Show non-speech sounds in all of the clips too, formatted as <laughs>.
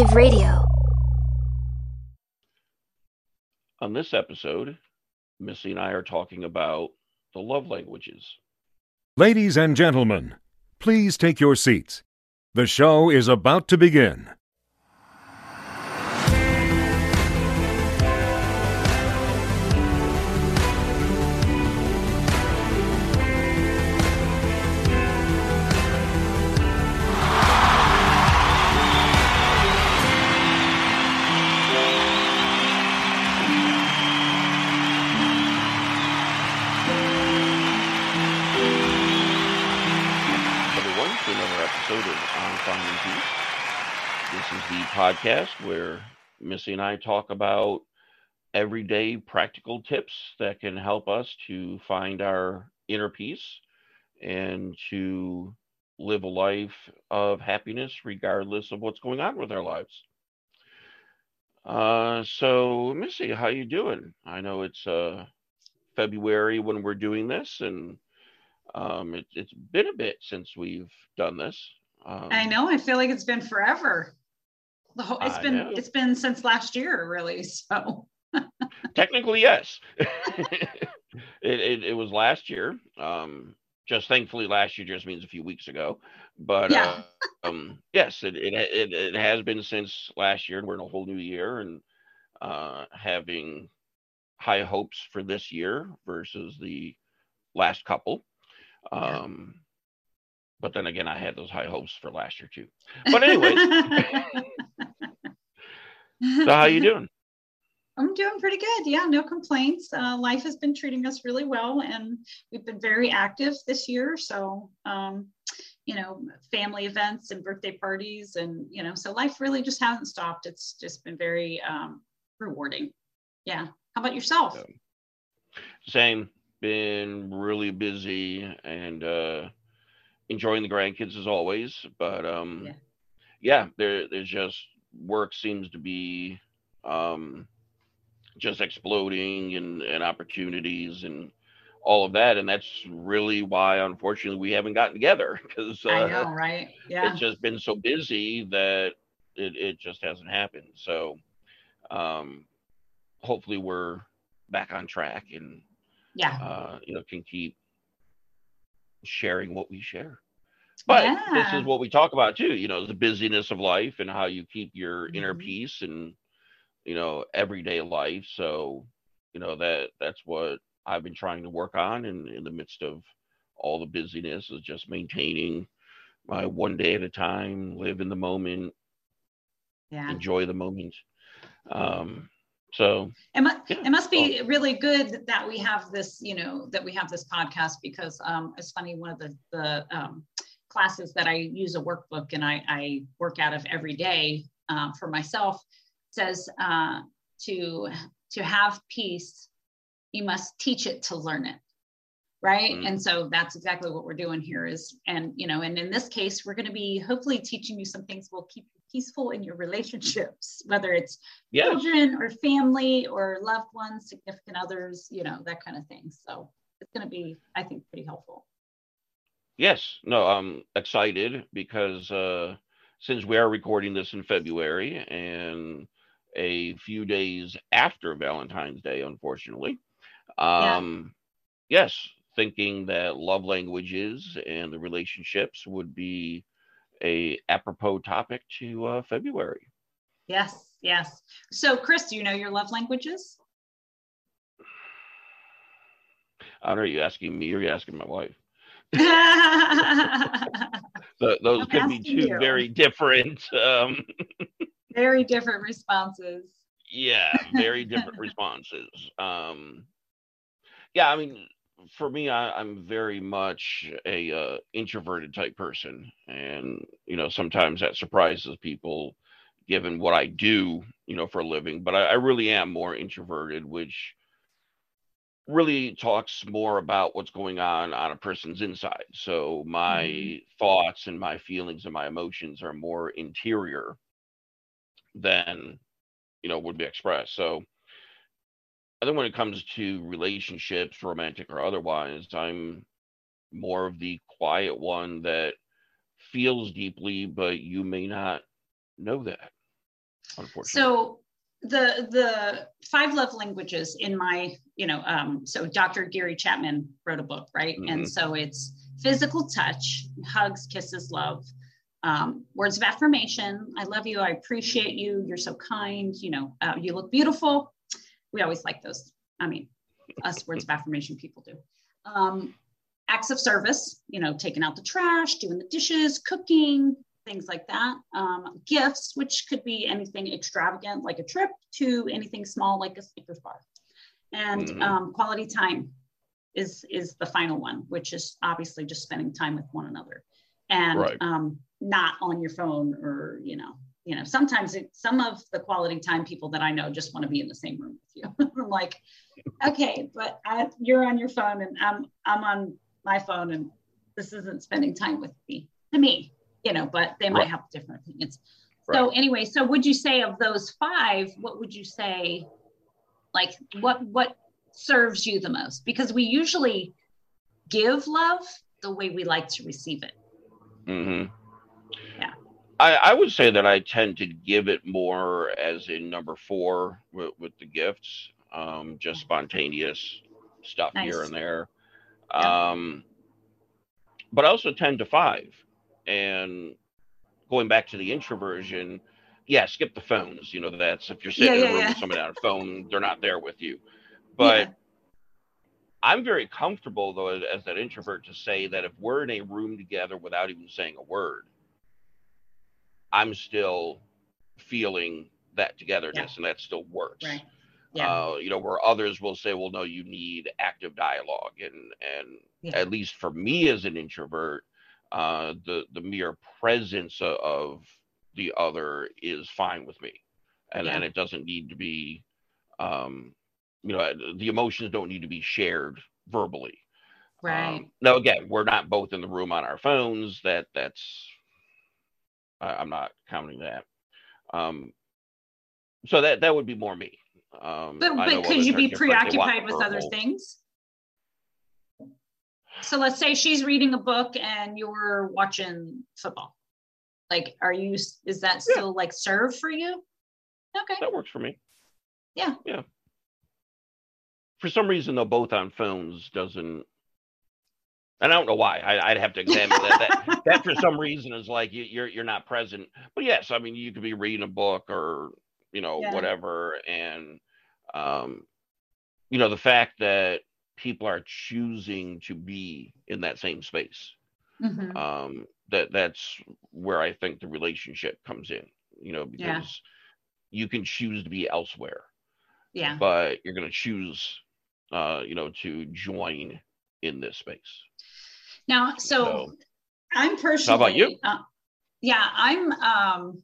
Alternative Radio. On this episode, Missy and I are talking about the love languages. Ladies and gentlemen, please take your seats. The show is about to begin. Episode of On Finding Peace. This is the podcast where Missy and I talk about everyday practical tips that can help us to find our inner peace and to live a life of happiness regardless of what's going on with our lives. Uh, so Missy, how you doing? I know it's uh, February when we're doing this, and um, it, it's been a bit since we've done this. Um, I know. I feel like it's been forever. The whole, it's I been know. it's been since last year, really. So <laughs> Technically, yes. <laughs> it, it it was last year. Um, just thankfully, last year just means a few weeks ago. But Yeah. uh, um, yes, it, it it it has been since last year, and we're in a whole new year, and uh, having high hopes for this year versus the last couple. Yeah. But then again, I had those high hopes for last year too. But anyways, <laughs> so how you doing? I'm doing pretty good. Yeah, no complaints. Uh, life has been treating us really well, and we've been very active this year. So, um, you know, family events and birthday parties, and you know, so life really just hasn't stopped. It's just been very um, rewarding. Yeah. How about yourself? Same. Been really busy and uh enjoying the grandkids as always. But um Yeah. yeah, there there's just work seems to be um just exploding and, and opportunities and all of that. And that's really why unfortunately we haven't gotten together because I uh, know, right? Yeah. it's just been so busy that it, it just hasn't happened. So um hopefully we're back on track and Yeah. uh, you know, can keep sharing what we share. But this is what we talk about too, you know, the busyness of life and how you keep your inner Mhm. peace and you know, everyday life. So, you know, that that's what I've been trying to work on in, in the midst of all the busyness is just maintaining my one day at a time, live in the moment, Yeah. enjoy the moment. Um so It, mu- Yeah. it must be really good that we have this, you know, that we have this podcast because um, it's funny. One of the the um, classes that I use a workbook and I, I work out of every day um, for myself says uh, to to have peace, you must teach it to learn it, right? Mm. And so that's exactly what we're doing here. Is and you know, and in this case, we're going to be hopefully teaching you some things will keep you peaceful in your relationships, whether it's yes. children or family or loved ones, significant others, you know, that kind of thing. So it's going to be, I think, pretty helpful. Yes, no, I'm excited because uh, since we are recording this in February and a few days after Valentine's Day, unfortunately, Yeah. um, yes, thinking that love languages and the relationships would be a apropos topic to uh, February. Yes, yes. So, Chris, do you know your love languages? I don't know, are you asking me or are you asking my wife? <laughs> <laughs> Those I'm could be two you. very different um, <laughs> very different responses. yeah very different responses um yeah i mean for me I, i'm very much a uh, introverted type person and you know sometimes that surprises people given what i do you know for a living but i, I really am more introverted which really talks more about what's going on on a person's inside so my Mhm. thoughts and my feelings and my emotions are more interior than you know would be expressed so i think when it comes to relationships romantic or otherwise i'm more of the quiet one that feels deeply but you may not know that unfortunately. So the the five love languages in my you know um, so Dr. Gary Chapman wrote a book right, Mhm. and so it's physical touch, hugs, kisses, love. Um, words of affirmation. I love you. I appreciate you. You're so kind. You know, uh, you look beautiful. We always like those. I mean, us words <laughs> of affirmation people do. Um, acts of service, you know, taking out the trash, doing the dishes, cooking, things like that. Um, gifts, which could be anything extravagant like a trip to anything small like a Snickers bar. And Mhm. um, quality time is is the final one, which is obviously just spending time with one another and Right. um, not on your phone or you know you know sometimes it, some of the quality time people that I know just want to be in the same room with you. <laughs> I'm like, okay, but I, you're on your phone and I'm I'm on my phone and this isn't spending time with me to me, you know. But they might Right. have different opinions. So anyway, so would you say of those five, what would you say? Like what what serves you the most? Because we usually give love the way we like to receive it. hmm Yeah. I, I would say that I tend to give it more as in number four with, with the gifts, um, just spontaneous stuff here and there. Yeah. Um, but I also tend to five. And going back to the introversion, yeah, skip the phones. You know, that's if you're sitting Yeah, in a room yeah. with somebody on a phone, they're not there with you. <laughs> But Yeah. I'm very comfortable though as, as that introvert to say that if we're in a room together without even saying a word, I'm still feeling that togetherness and that still works. Right. Yeah. Uh, you know, where others will say, well, no, you need active dialogue. And and Yeah. at least for me as an introvert, uh, the the mere presence of, of the other is fine with me. And Yeah. and it doesn't need to be um, you know, the emotions don't need to be shared verbally. right. Um, now, again, we're not both in the room on our phones. That that's I, I'm not counting that. Um, so that that would be more me. Um, but but could you be different. They want preoccupied with other things? So let's say she's reading a book and you're watching football. Like, are you? Is that Yeah. still like serve for you? Okay. That works for me. Yeah. Yeah. For some reason, though, both on phones doesn't. And I don't know why. I, I'd have to examine that. that. <laughs> That for some reason is like you, you're you're not present. But yes, I mean you could be reading a book or you know Yeah. whatever, and um, you know the fact that people are choosing to be in that same space. Mhm. Um, that that's where I think the relationship comes in. You know because Yeah. you can choose to be elsewhere Yeah. but you're going to choose uh you know to join in this space Now, so, So- I'm personally. How about you? Uh, yeah, I'm um,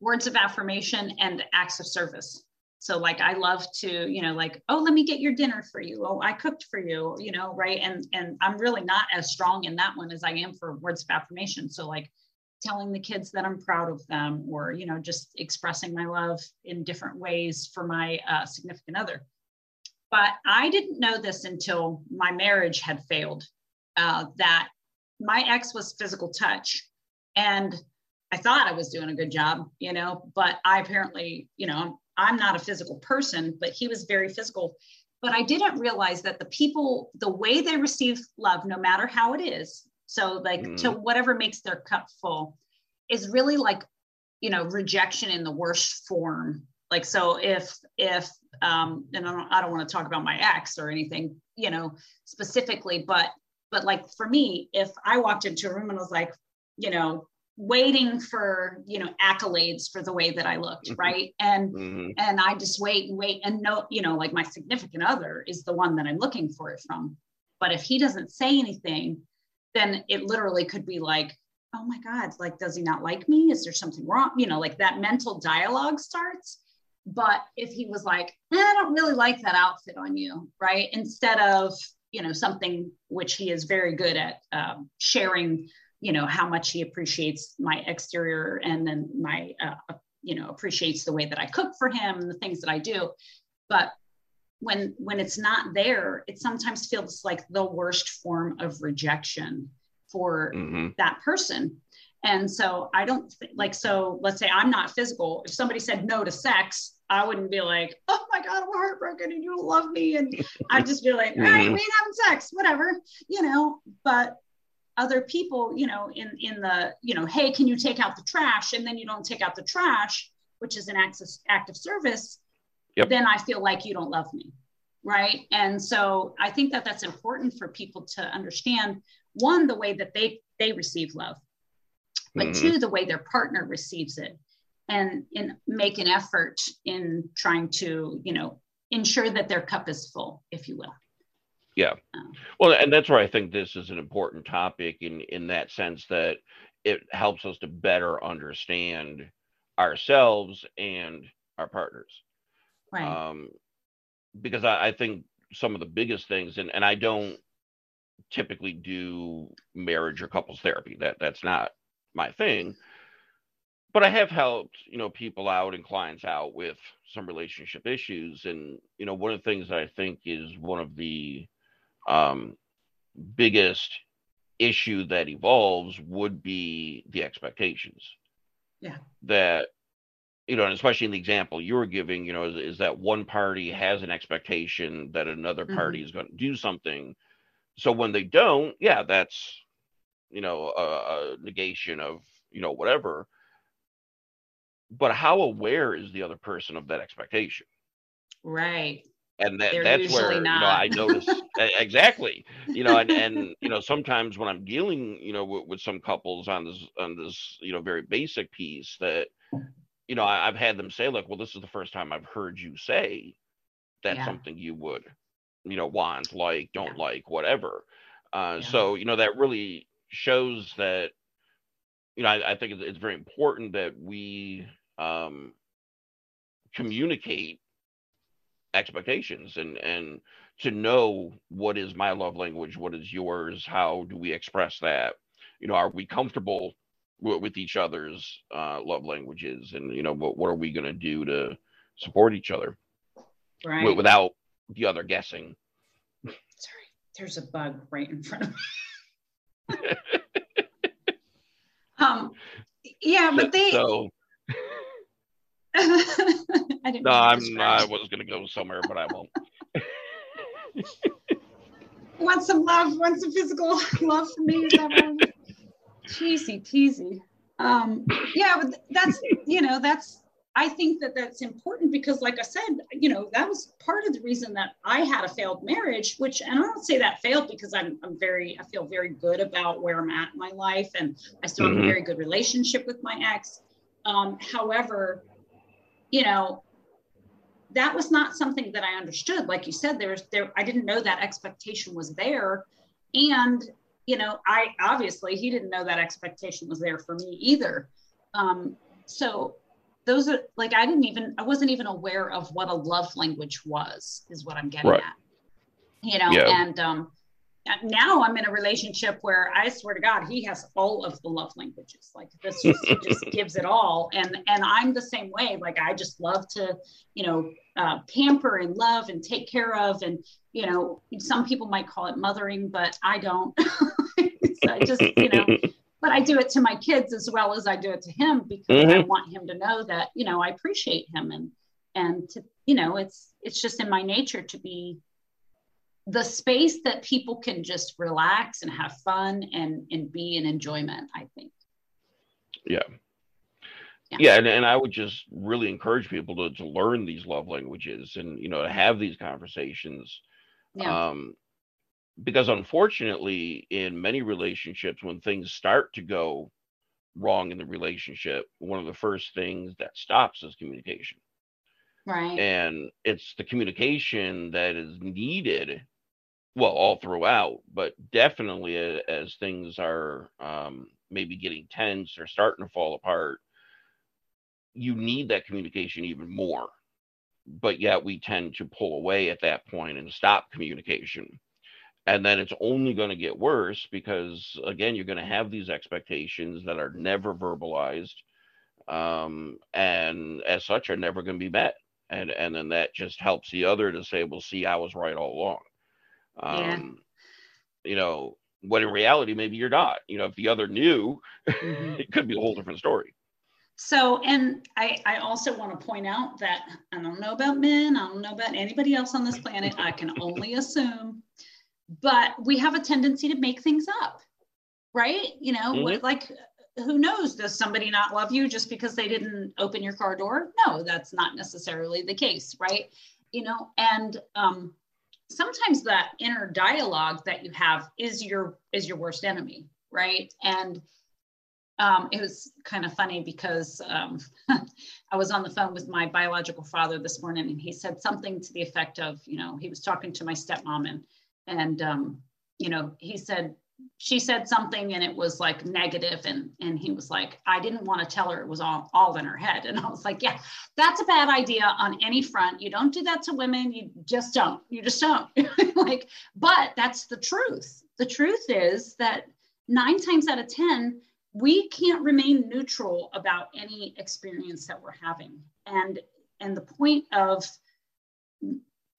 words of affirmation and acts of service. So, like, I love to, you know, like, oh, let me get your dinner for you. Oh, I cooked for you. You know, right? And and I'm really not as strong in that one as I am for words of affirmation. So, like, telling the kids that I'm proud of them, or you know, just expressing my love in different ways for my uh, significant other. But I didn't know this until my marriage had failed. Uh, that my ex was physical touch. And i thought i was doing a good job you know but i apparently you know i'm not a physical person but he was very physical. But i didn't realize that the people the way they receive love no matter how it is so like to whatever makes their cup full is really like you know rejection in the worst form. Like so if if um and i don't, I don't want to talk about my ex or anything you know specifically but but like for me if i walked into a room and was like you know waiting for you know accolades for the way that i looked Mhm. right? And Mhm. and i just wait and wait and no you know like my significant other is the one that i'm looking for it from. But if he doesn't say anything then it literally could be like oh my god like does he not like me? Is there something wrong? You know like that mental dialogue starts. But if he was like eh, i don't really like that outfit on you right? Instead of you know something which he is very good at um, sharing you know how much he appreciates my exterior and then my uh, you know appreciates the way that i cook for him and the things that i do but when when it's not there it sometimes feels like the worst form of rejection for Mhm. that person And so I don't th- like, so let's say I'm not physical. If somebody said no to sex, I wouldn't be like, oh my God, I'm heartbroken and you don't love me. And I'd just be like, <laughs> all right, we ain't having sex, whatever, you know. But other people, you know, in in the, you know, hey, can you take out the trash? And then you don't take out the trash, which is an access active service, Yep. then I feel like you don't love me. Right. And so I think that that's important for people to understand one, the way that they they receive love, but Mhm. two, the way their partner receives it and and make an effort in trying to, you know, ensure that their cup is full, if you will. Yeah. Um, Well, and that's where I think this is an important topic in in that sense that it helps us to better understand ourselves and our partners. right. Um, because I, I think some of the biggest things, and, and I don't typically do marriage or couples therapy. That that's not my thing. But I have helped, you know, people out and clients out with some relationship issues. And, you know, one of the things that I think is one of the um, biggest issue that evolves would be the expectations. Yeah. That, you know, and especially in the example you were giving, you know, is, is that one party has an expectation that another Mhm. party is going to do something. So when they don't, yeah, that's, you know, a, a negation of, you know, whatever. But how aware is the other person of that expectation? right. and that They're that's where usually you know. I notice <laughs> exactly you know and and you know sometimes when I'm dealing you know with, with some couples on this on this you know very basic piece that you know I, I've had them say like well this is the first time I've heard you say that's Yeah. something you would you know want like don't Yeah. like whatever uh Yeah. so you know that really shows that you know I, I think it's, it's very important that we um communicate expectations and and to know what is my love language what is yours how do we express that you know are we comfortable w- with each other's uh, love languages and you know what, what are we going to do to support each other Right. wi- without the other guessing Sorry, there's a bug right in front of me. <laughs> um, yeah, but they. so <laughs> I didn't no i'm describe i was going to go somewhere but i won't <laughs> Want some love? Want some physical <laughs> love from me? Is that what I'm- Cheesy peasy. Um, yeah, but that's you know that's I think that that's important because, like I said, you know that was part of the reason that I had a failed marriage. Which, and I don't say that failed because I'm I'm very I feel very good about where I'm at in my life, and I still have Mhm. a very good relationship with my ex. Um, however, you know that was not something that I understood. Like you said, there's there I didn't know that expectation was there, and you know I obviously he didn't know that expectation was there for me either. Um, so those are like I didn't even I wasn't even aware of what a love language was is what I'm getting Right. at. You know, Yeah. and um, now I'm in a relationship where I swear to God he has all of the love languages. Like this just just <laughs> gives it all, and and I'm the same way. Like I just love to you know uh, pamper and love and take care of and you know some people might call it mothering but i don't <laughs> so i just you know but i do it to my kids as well as i do it to him because i Mhm. want him to know that you know i appreciate him and and to you know it's it's just in my nature to be the space that people can just relax and have fun and and be in enjoyment i think. Yeah. Yeah. yeah and, and i would just really encourage people to, to learn these love languages and you know to have these conversations. Yeah. Um because unfortunately in many relationships when things start to go wrong in the relationship one of the first things that stops is communication. Right. And it's the communication that is needed well all throughout but definitely as things are um, maybe getting tense or starting to fall apart you need that communication even more. But yet we tend to pull away at that point and stop communication. And then it's only going to get worse because again you're going to have these expectations that are never verbalized um, and as such are never going to be met. And and then that just helps the other to say well see i was right all along Yeah. um, you know when in reality maybe you're not you know if the other knew mm-hmm. <laughs> it could be a whole different story so and I, I also want to point out that i don't know about men i don't know about anybody else on this planet i can only <laughs> assume but we have a tendency to make things up right you know mm-hmm. what, like who knows does somebody not love you just because they didn't open your car door no that's not necessarily the case right you know and um sometimes that inner dialogue that you have is your is your worst enemy right? And um, it was kind of funny because um, <laughs> I was on the phone with my biological father this morning, and he said something to the effect of, you know, he was talking to my stepmom, and and um, you know, he said, she said something and it was like negative and and he was like i didn't want to tell her it was all, all in her head. And i was like yeah that's a bad idea on any front. You don't do that to women. You just don't. You just don't. <laughs> Like but that's the truth. The truth is that nine times out of ten we can't remain neutral about any experience that we're having. And and the point of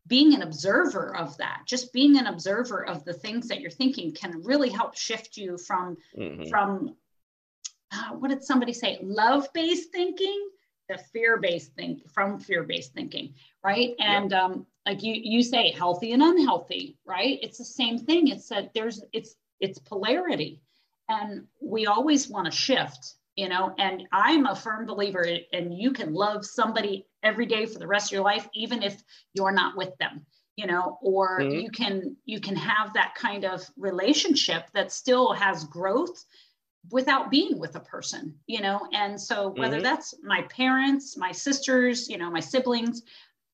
being an observer of that just being an observer of the things that you're thinking can really help shift you from mm-hmm. from uh, what did somebody say? Love based thinking to fear based think from fear based thinking right? And yep. um like you you say healthy and unhealthy right? It's the same thing. It's that there's it's it's polarity. And we always want to shift you know? And i'm a firm believer and you can love somebody every day for the rest of your life even if you're not with them you know or mm-hmm. you can you can have that kind of relationship that still has growth without being with a person you know and so whether mm-hmm. that's my parents my sisters you know my siblings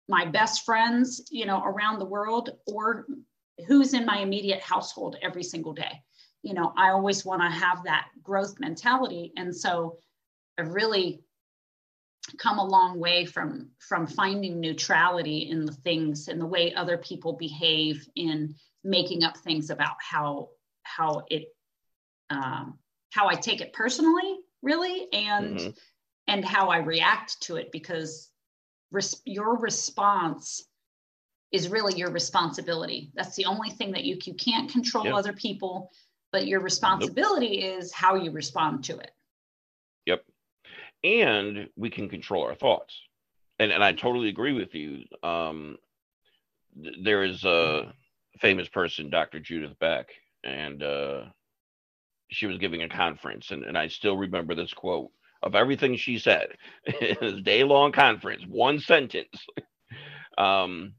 my best friends you know around the world or who's in my immediate household every single day you know i always want to have that growth mentality and so i've really come a long way from from finding neutrality in the things and the way other people behave in making up things about how how it um, how I take it personally, really, and mm-hmm. and how I react to it because res- your response is really your responsibility. That's the only thing that you you can't control yep. other people, but your responsibility nope. is how you respond to it. And we can control our thoughts. And and I totally agree with you. Um, th- there is a famous person, Dr. Judith Beck, and uh, she was giving a conference, and, and I still remember this quote of everything she said <laughs> in this day long conference, one sentence. <laughs> um,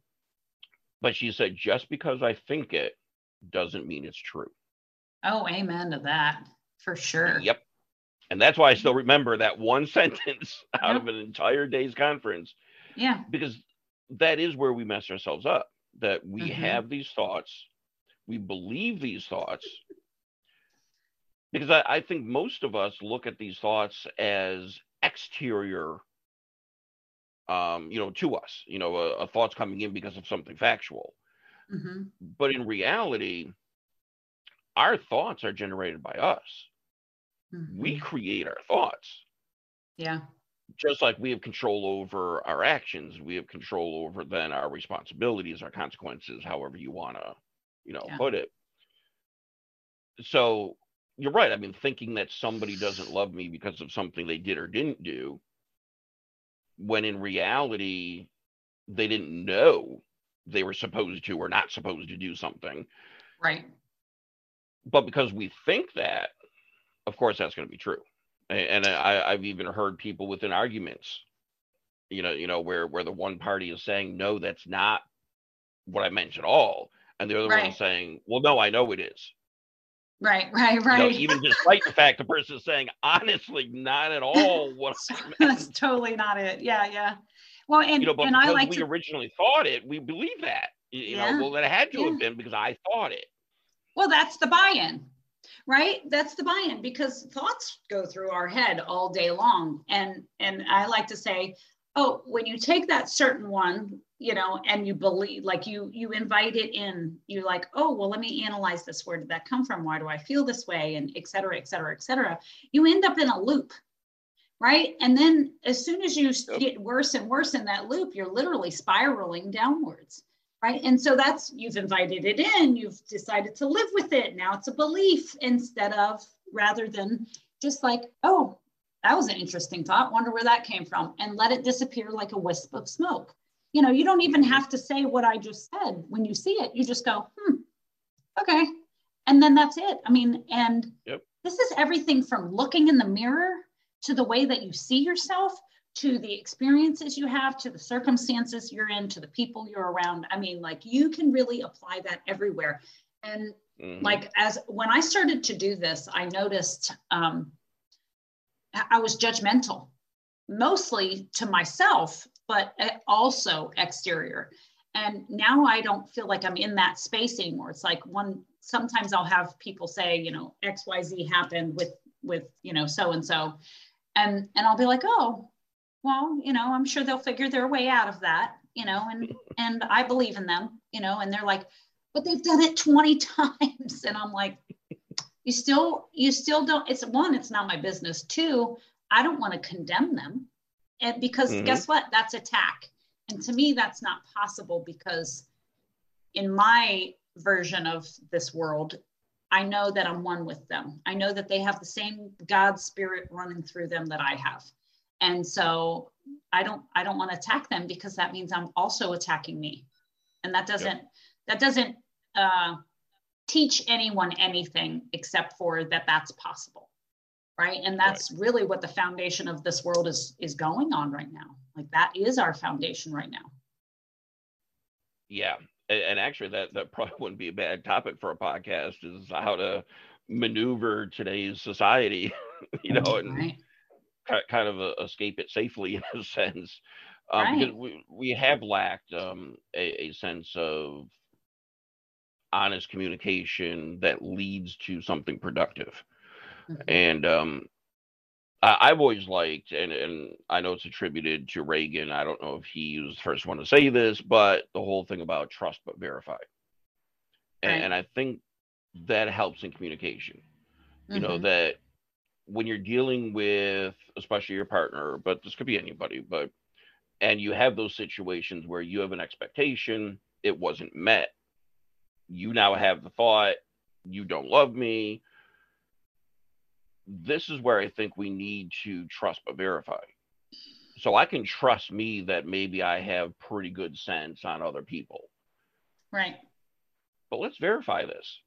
but she said, just because I think it doesn't mean it's true. Oh, amen to that for sure. Yep and that's why I still remember that one <laughs> sentence out of an entire day's conference. Yeah. Because that is where we mess ourselves up. That we mm-hmm. have these thoughts, we believe these thoughts. Because I, I, think most of us look at these thoughts as exterior, um, you know, to us. You know, a, a thought's coming in because of something factual. Mm-hmm. But in reality, our thoughts are generated by us Mm-hmm. We create our thoughts. Yeah. Just like we have control over our actions, we have control over then our responsibilities, our consequences, however you want to, you know, yeah. put it. So you're right. I mean, thinking that somebody doesn't love me because of something they did or didn't do, when in reality, they didn't know they were supposed to or not supposed to do something. Right. But because we think that, of course that's going to be true. And I, I've even heard people within arguments, you know, you know, where where the one party is saying no, that's not what I meant at all, and the other right. one is saying, well, no, I know it is. Right, right, right. You know, even despite the fact the person is saying, honestly, not at all <laughs> what <laughs> that's totally not it. Yeah, yeah. Well, and you know, but and because I like we to... originally thought it, we believe that. You yeah. know, well, it had to yeah. have been because I thought it. Well, that's the buy-in right? That's the buy-in because thoughts go through our head all day long. And and i like to say oh when you take that certain one you know and you believe like you you invite it in you're like oh well let me analyze this. Where did that come from? Why do i feel this way? And et cetera et cetera et cetera. You end up in a loop right? And then as soon as you yep. get worse and worse in that loop you're literally spiraling downwards right? And so that's you've invited it in you've decided to live with it. Now it's a belief instead of rather than just like oh that was an interesting thought wonder where that came from and let it disappear like a wisp of smoke. You know you don't even have to say what i just said. When you see it you just go hmm okay. And then that's it. I mean and Yep. this is everything from looking in the mirror to the way that you see yourself to the experiences you have to the circumstances you're in to the people you're around. I mean like you can really apply that everywhere. And Mhm. like as when i started to do this i noticed um, i was judgmental mostly to myself but uh, also exterior. And now i don't feel like i'm in that space anymore. It's like one sometimes i'll have people say you know xyz happened with with you know so and so. And and i'll be like oh well you know i'm sure they'll figure their way out of that you know and and i believe in them you know and they're like but they've done it 20 <laughs> times. And i'm like you still you still don't it's one it's not my business. Two i don't want to condemn them. And because Mhm. guess what? That's attack. And to me that's not possible because in my version of this world i know that i'm one with them. I know that they have the same god spirit running through them that i have and so i don't i don't want to attack them because that means i'm also attacking me. And that doesn't that doesn't uh, teach anyone anything except for that that's possible right? And that's really what the foundation of this world is is going on right now. Like that is our foundation right now. Yeah, and, and actually, that that probably <laughs> wouldn't be a bad topic for a podcast. Is how to maneuver today's society, <laughs> you know, right. ki- kind of uh, escape it safely <laughs> in a sense. Um, Because Right. we we have lacked um, a, a sense of honest communication that leads to something productive. Mhm. And um, I, I've always liked, and, and I know it's attributed to Reagan. I don't know if he was the first one to say this, but the whole thing about trust but verify. And, Right. and I think that helps in communication. You know, Mhm. that when you're dealing with, especially your partner, but this could be anybody, but, and you have those situations where you have an expectation, it wasn't met. You now have the thought, you don't love me, this is where I think we need to trust but verify. So I can trust me that maybe I have pretty good sense on other people, right but let's verify this.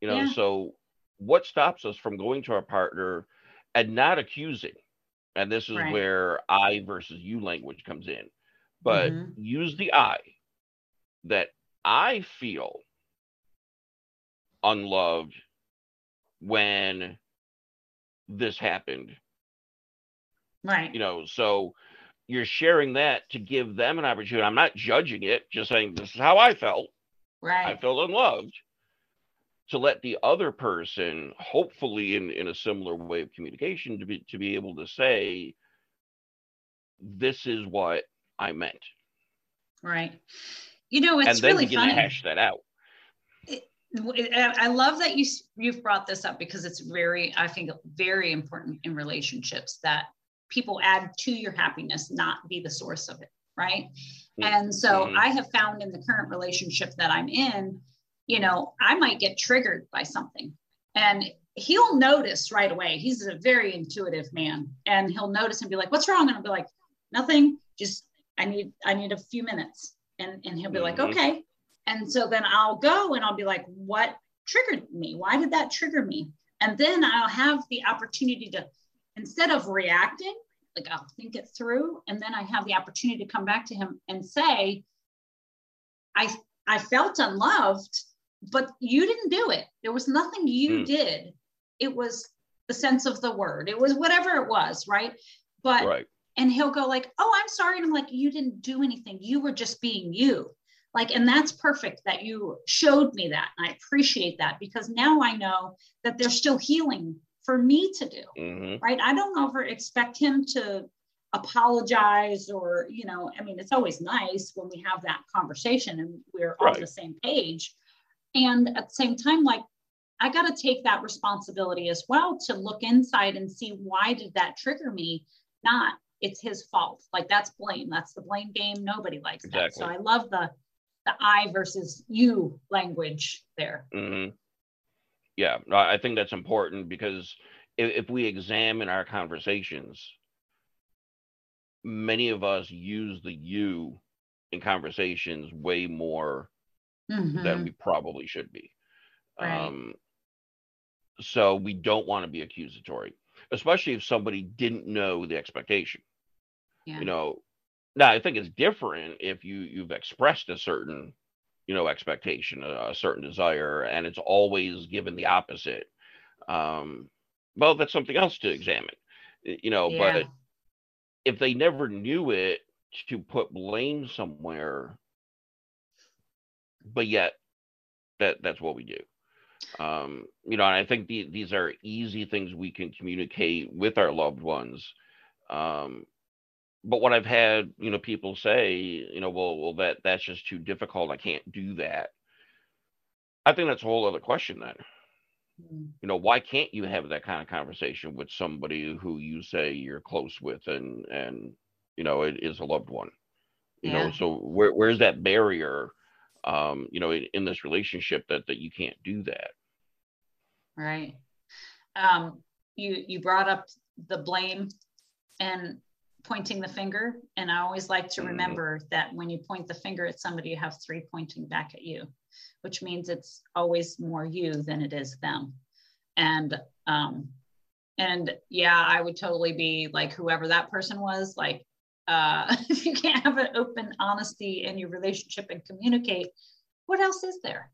You know, Yeah. so what stops us from going to our partner and not accusing? And this is Right. where I versus you language comes in. But Mhm. use the I that I feel unloved when this happened right you know so you're sharing that to give them an opportunity i'm not judging it just saying this is how i felt Right. i felt unloved to let the other person hopefully in in a similar way of communication to be to be able to say this is what i meant right you know it's and then really begin funny to hash that out I I love that you you've brought this up because it's very I think very important in relationships that people add to your happiness, not be the source of it, right? Mm, And so mhm. I have found in the current relationship that I'm in, you know, I might get triggered by something, and he'll notice right away. He's a very intuitive man, and he'll notice and be like, "What's wrong?" And I'll be like, "Nothing. Just I need I need a few minutes." And and he'll be like, Mhm. "Okay." And so then I'll go and I'll be like, what triggered me? Why did that trigger me? And then I'll have the opportunity to, instead of reacting, like I'll think it through. And then I have the opportunity to come back to him and say, I, I felt unloved, but you didn't do it. There was nothing you Mm. did. It was the sense of the word. It was whatever it was, right? But right and he'll go like oh i'm sorry and i'm like you didn't do anything you were just being you like and that's perfect that you showed me that and i appreciate that because now i know that there's still healing for me to do hmm right i don't ever expect him to apologize or you know i mean it's always nice when we have that conversation and we're on the same page and at the same time like i got to take that responsibility as well to look inside and see why did that trigger me? Not it's his fault. Like that's blame. That's the blame game. Nobody likes that. So i love the the I versus you language there. Mm-hmm. Yeah, I think that's important because if, if we examine our conversations, many of us use the you in conversations way more mm-hmm. than we probably should be. Right. Um, so we don't want to be accusatory, especially if somebody didn't know the expectation. Yeah. You know, now I think it's different if you you've expressed a certain, you know, expectation, a, a certain desire, and it's always given the opposite. Um, well, that's something else to examine. You know, yeah. but if they never knew it, to put blame somewhere, but yet that that's what we do. Um, you know, and I think the, these are easy things we can communicate with our loved ones. Um, but what I've had, you know, people say, you know, well, well, that that's just too difficult. I can't do that. I think that's a whole other question then. Mm. You know, why can't you have that kind of conversation with somebody who you say you're close with and and you know it is a loved one? You yeah. know, so where where's that barrier? Um, you know, in, in this relationship that that you can't do that. Right. Um, you you brought up the blame and pointing the finger, and I always like to mm-hmm. remember mm-hmm. that when you point the finger at somebody, you have three pointing back at you, which means it's always more you than it is them. And um, and yeah, I would totally be like whoever that person was, like uh, <laughs> if you can't have an open honesty in your relationship and communicate, what else is there?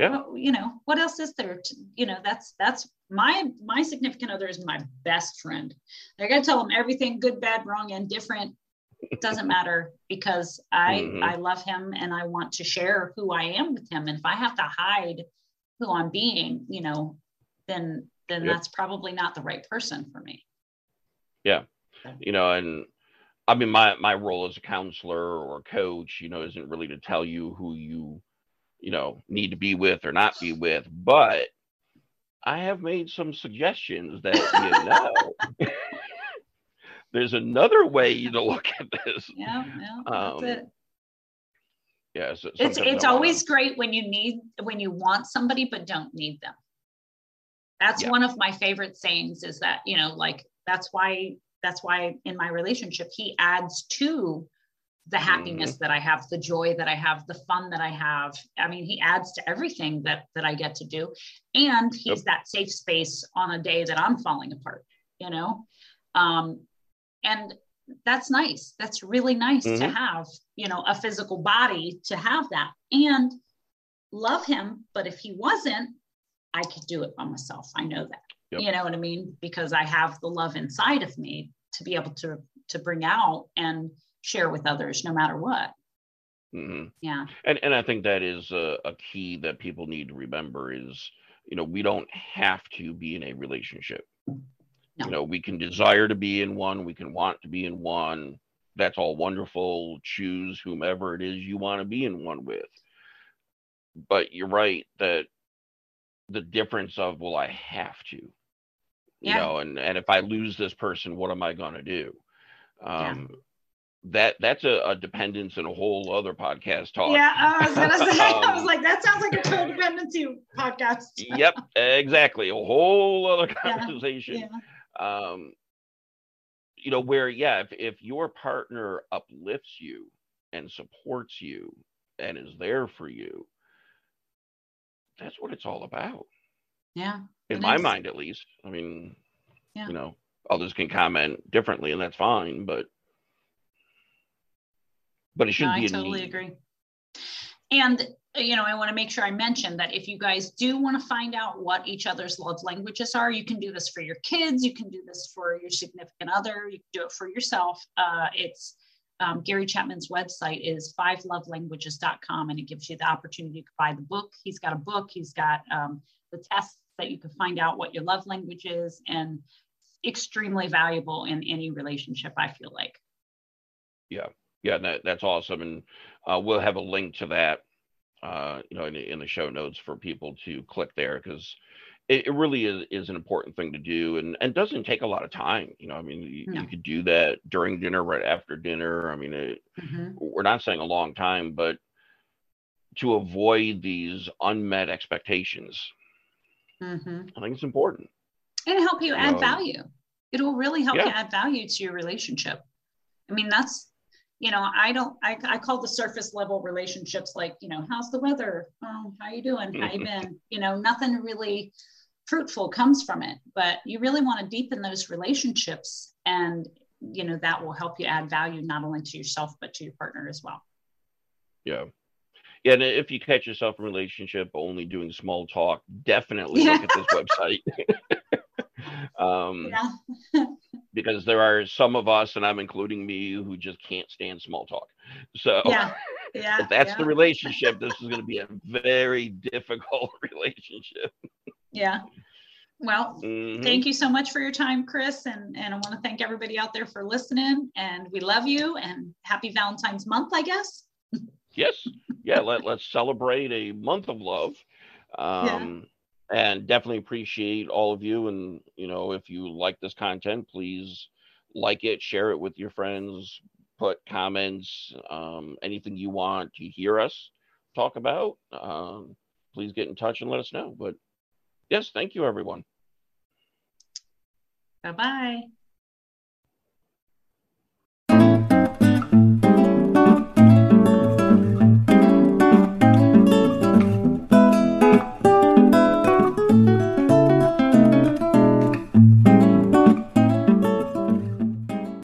yeah. you know what else is there to, you know that's that's my my significant other is my best friend i gotta tell him everything good bad wrong and different it doesn't matter because i mm-hmm. i love him and i want to share who i am with him and if i have to hide who i'm being you know then then yep. that's probably not the right person for me yeah you know and i mean my my role as a counselor or a coach you know isn't really to tell you who you you know need to be with or not be with but i have made some suggestions that you know <laughs> there's another way to <laughs> look at this yeah, yeah um, it. yeah so it's it's always great when you need when you want somebody but don't need them that's yeah. one of my favorite sayings is that you know like that's why that's why in my relationship he adds to the happiness mm-hmm. that I have, the joy that I have, the fun that I have. I mean, he adds to everything that that I get to do, and he's yep. that safe space on a day that I'm falling apart. You know, um, and that's nice. That's really nice mm-hmm. to have. You know, a physical body to have that and love him. But if he wasn't, I could do it by myself. I know that. Yep. You know what I mean? Because I have the love inside of me to be able to to bring out and share with others no matter what mm-hmm. yeah and and i think that is a, a, key that people need to remember is you know we don't have to be in a relationship no. you know we can desire to be in one we can want to be in one that's all wonderful choose whomever it is you want to be in one with but you're right that the difference of well i have to you yeah. know and and if i lose this person what am i going to do um yeah that that's a, a, dependence and a whole other podcast talk. Yeah, I was gonna say, um, <laughs> I was like, that sounds like a <laughs> codependency podcast. yep, exactly, a whole other conversation. Yeah. Um, you know, where yeah, if if your partner uplifts you and supports you and is there for you, that's what it's all about. Yeah, in my is. mind, at least. I mean, yeah. you know, others can comment differently, and that's fine, but but it shouldn't no, be. I totally need. agree. And you know, I want to make sure I mention that if you guys do want to find out what each other's love languages are, you can do this for your kids, you can do this for your significant other, you can do it for yourself. Uh, it's um, Gary Chapman's website is fivelovelanguages.com and it gives you the opportunity to buy the book. He's got a book, he's got um, the tests that you can find out what your love language is, and extremely valuable in any relationship, I feel like. Yeah yeah, that, that's awesome, and uh, we'll have a link to that, uh, you know, in, in, the show notes for people to click there because it, it, really is, is an important thing to do, and and doesn't take a lot of time. You know, I mean, you, no. you could do that during dinner, right after dinner. I mean, it, mm-hmm. we're not saying a long time, but to avoid these unmet expectations. Mm-hmm. I think it's important. And help you add Um, value. It will really help you add value to your relationship. I mean, that's, you know, I don't, I, I call the surface level relationships like, you know, how's the weather? Oh, how are you doing? How you <laughs> been? You know, nothing really fruitful comes from it, but you really want to deepen those relationships and, you know, that will help you add value not only to yourself, but to your partner as well. Yeah. Yeah, and if you catch yourself in a relationship only doing small talk, definitely look at this website. <laughs> um, Yeah. <laughs> because there are some of us, and I'm including me, who just can't stand small talk. So Yeah. <laughs> Yeah. if that's yeah. the relationship, this is going to be a very difficult relationship. Yeah. Well, Mhm. thank you so much for your time, Chris. And, and I want to thank everybody out there for listening. And we love you and happy Valentine's month, I guess. Yes. Yeah. Let, let's celebrate a month of love. Um, And definitely appreciate all of you. And, you know, if you like this content, please like it, share it with your friends, put comments, um, anything you want to hear us talk about. Um, please get in touch and let us know. But yes, thank you, everyone. Bye bye.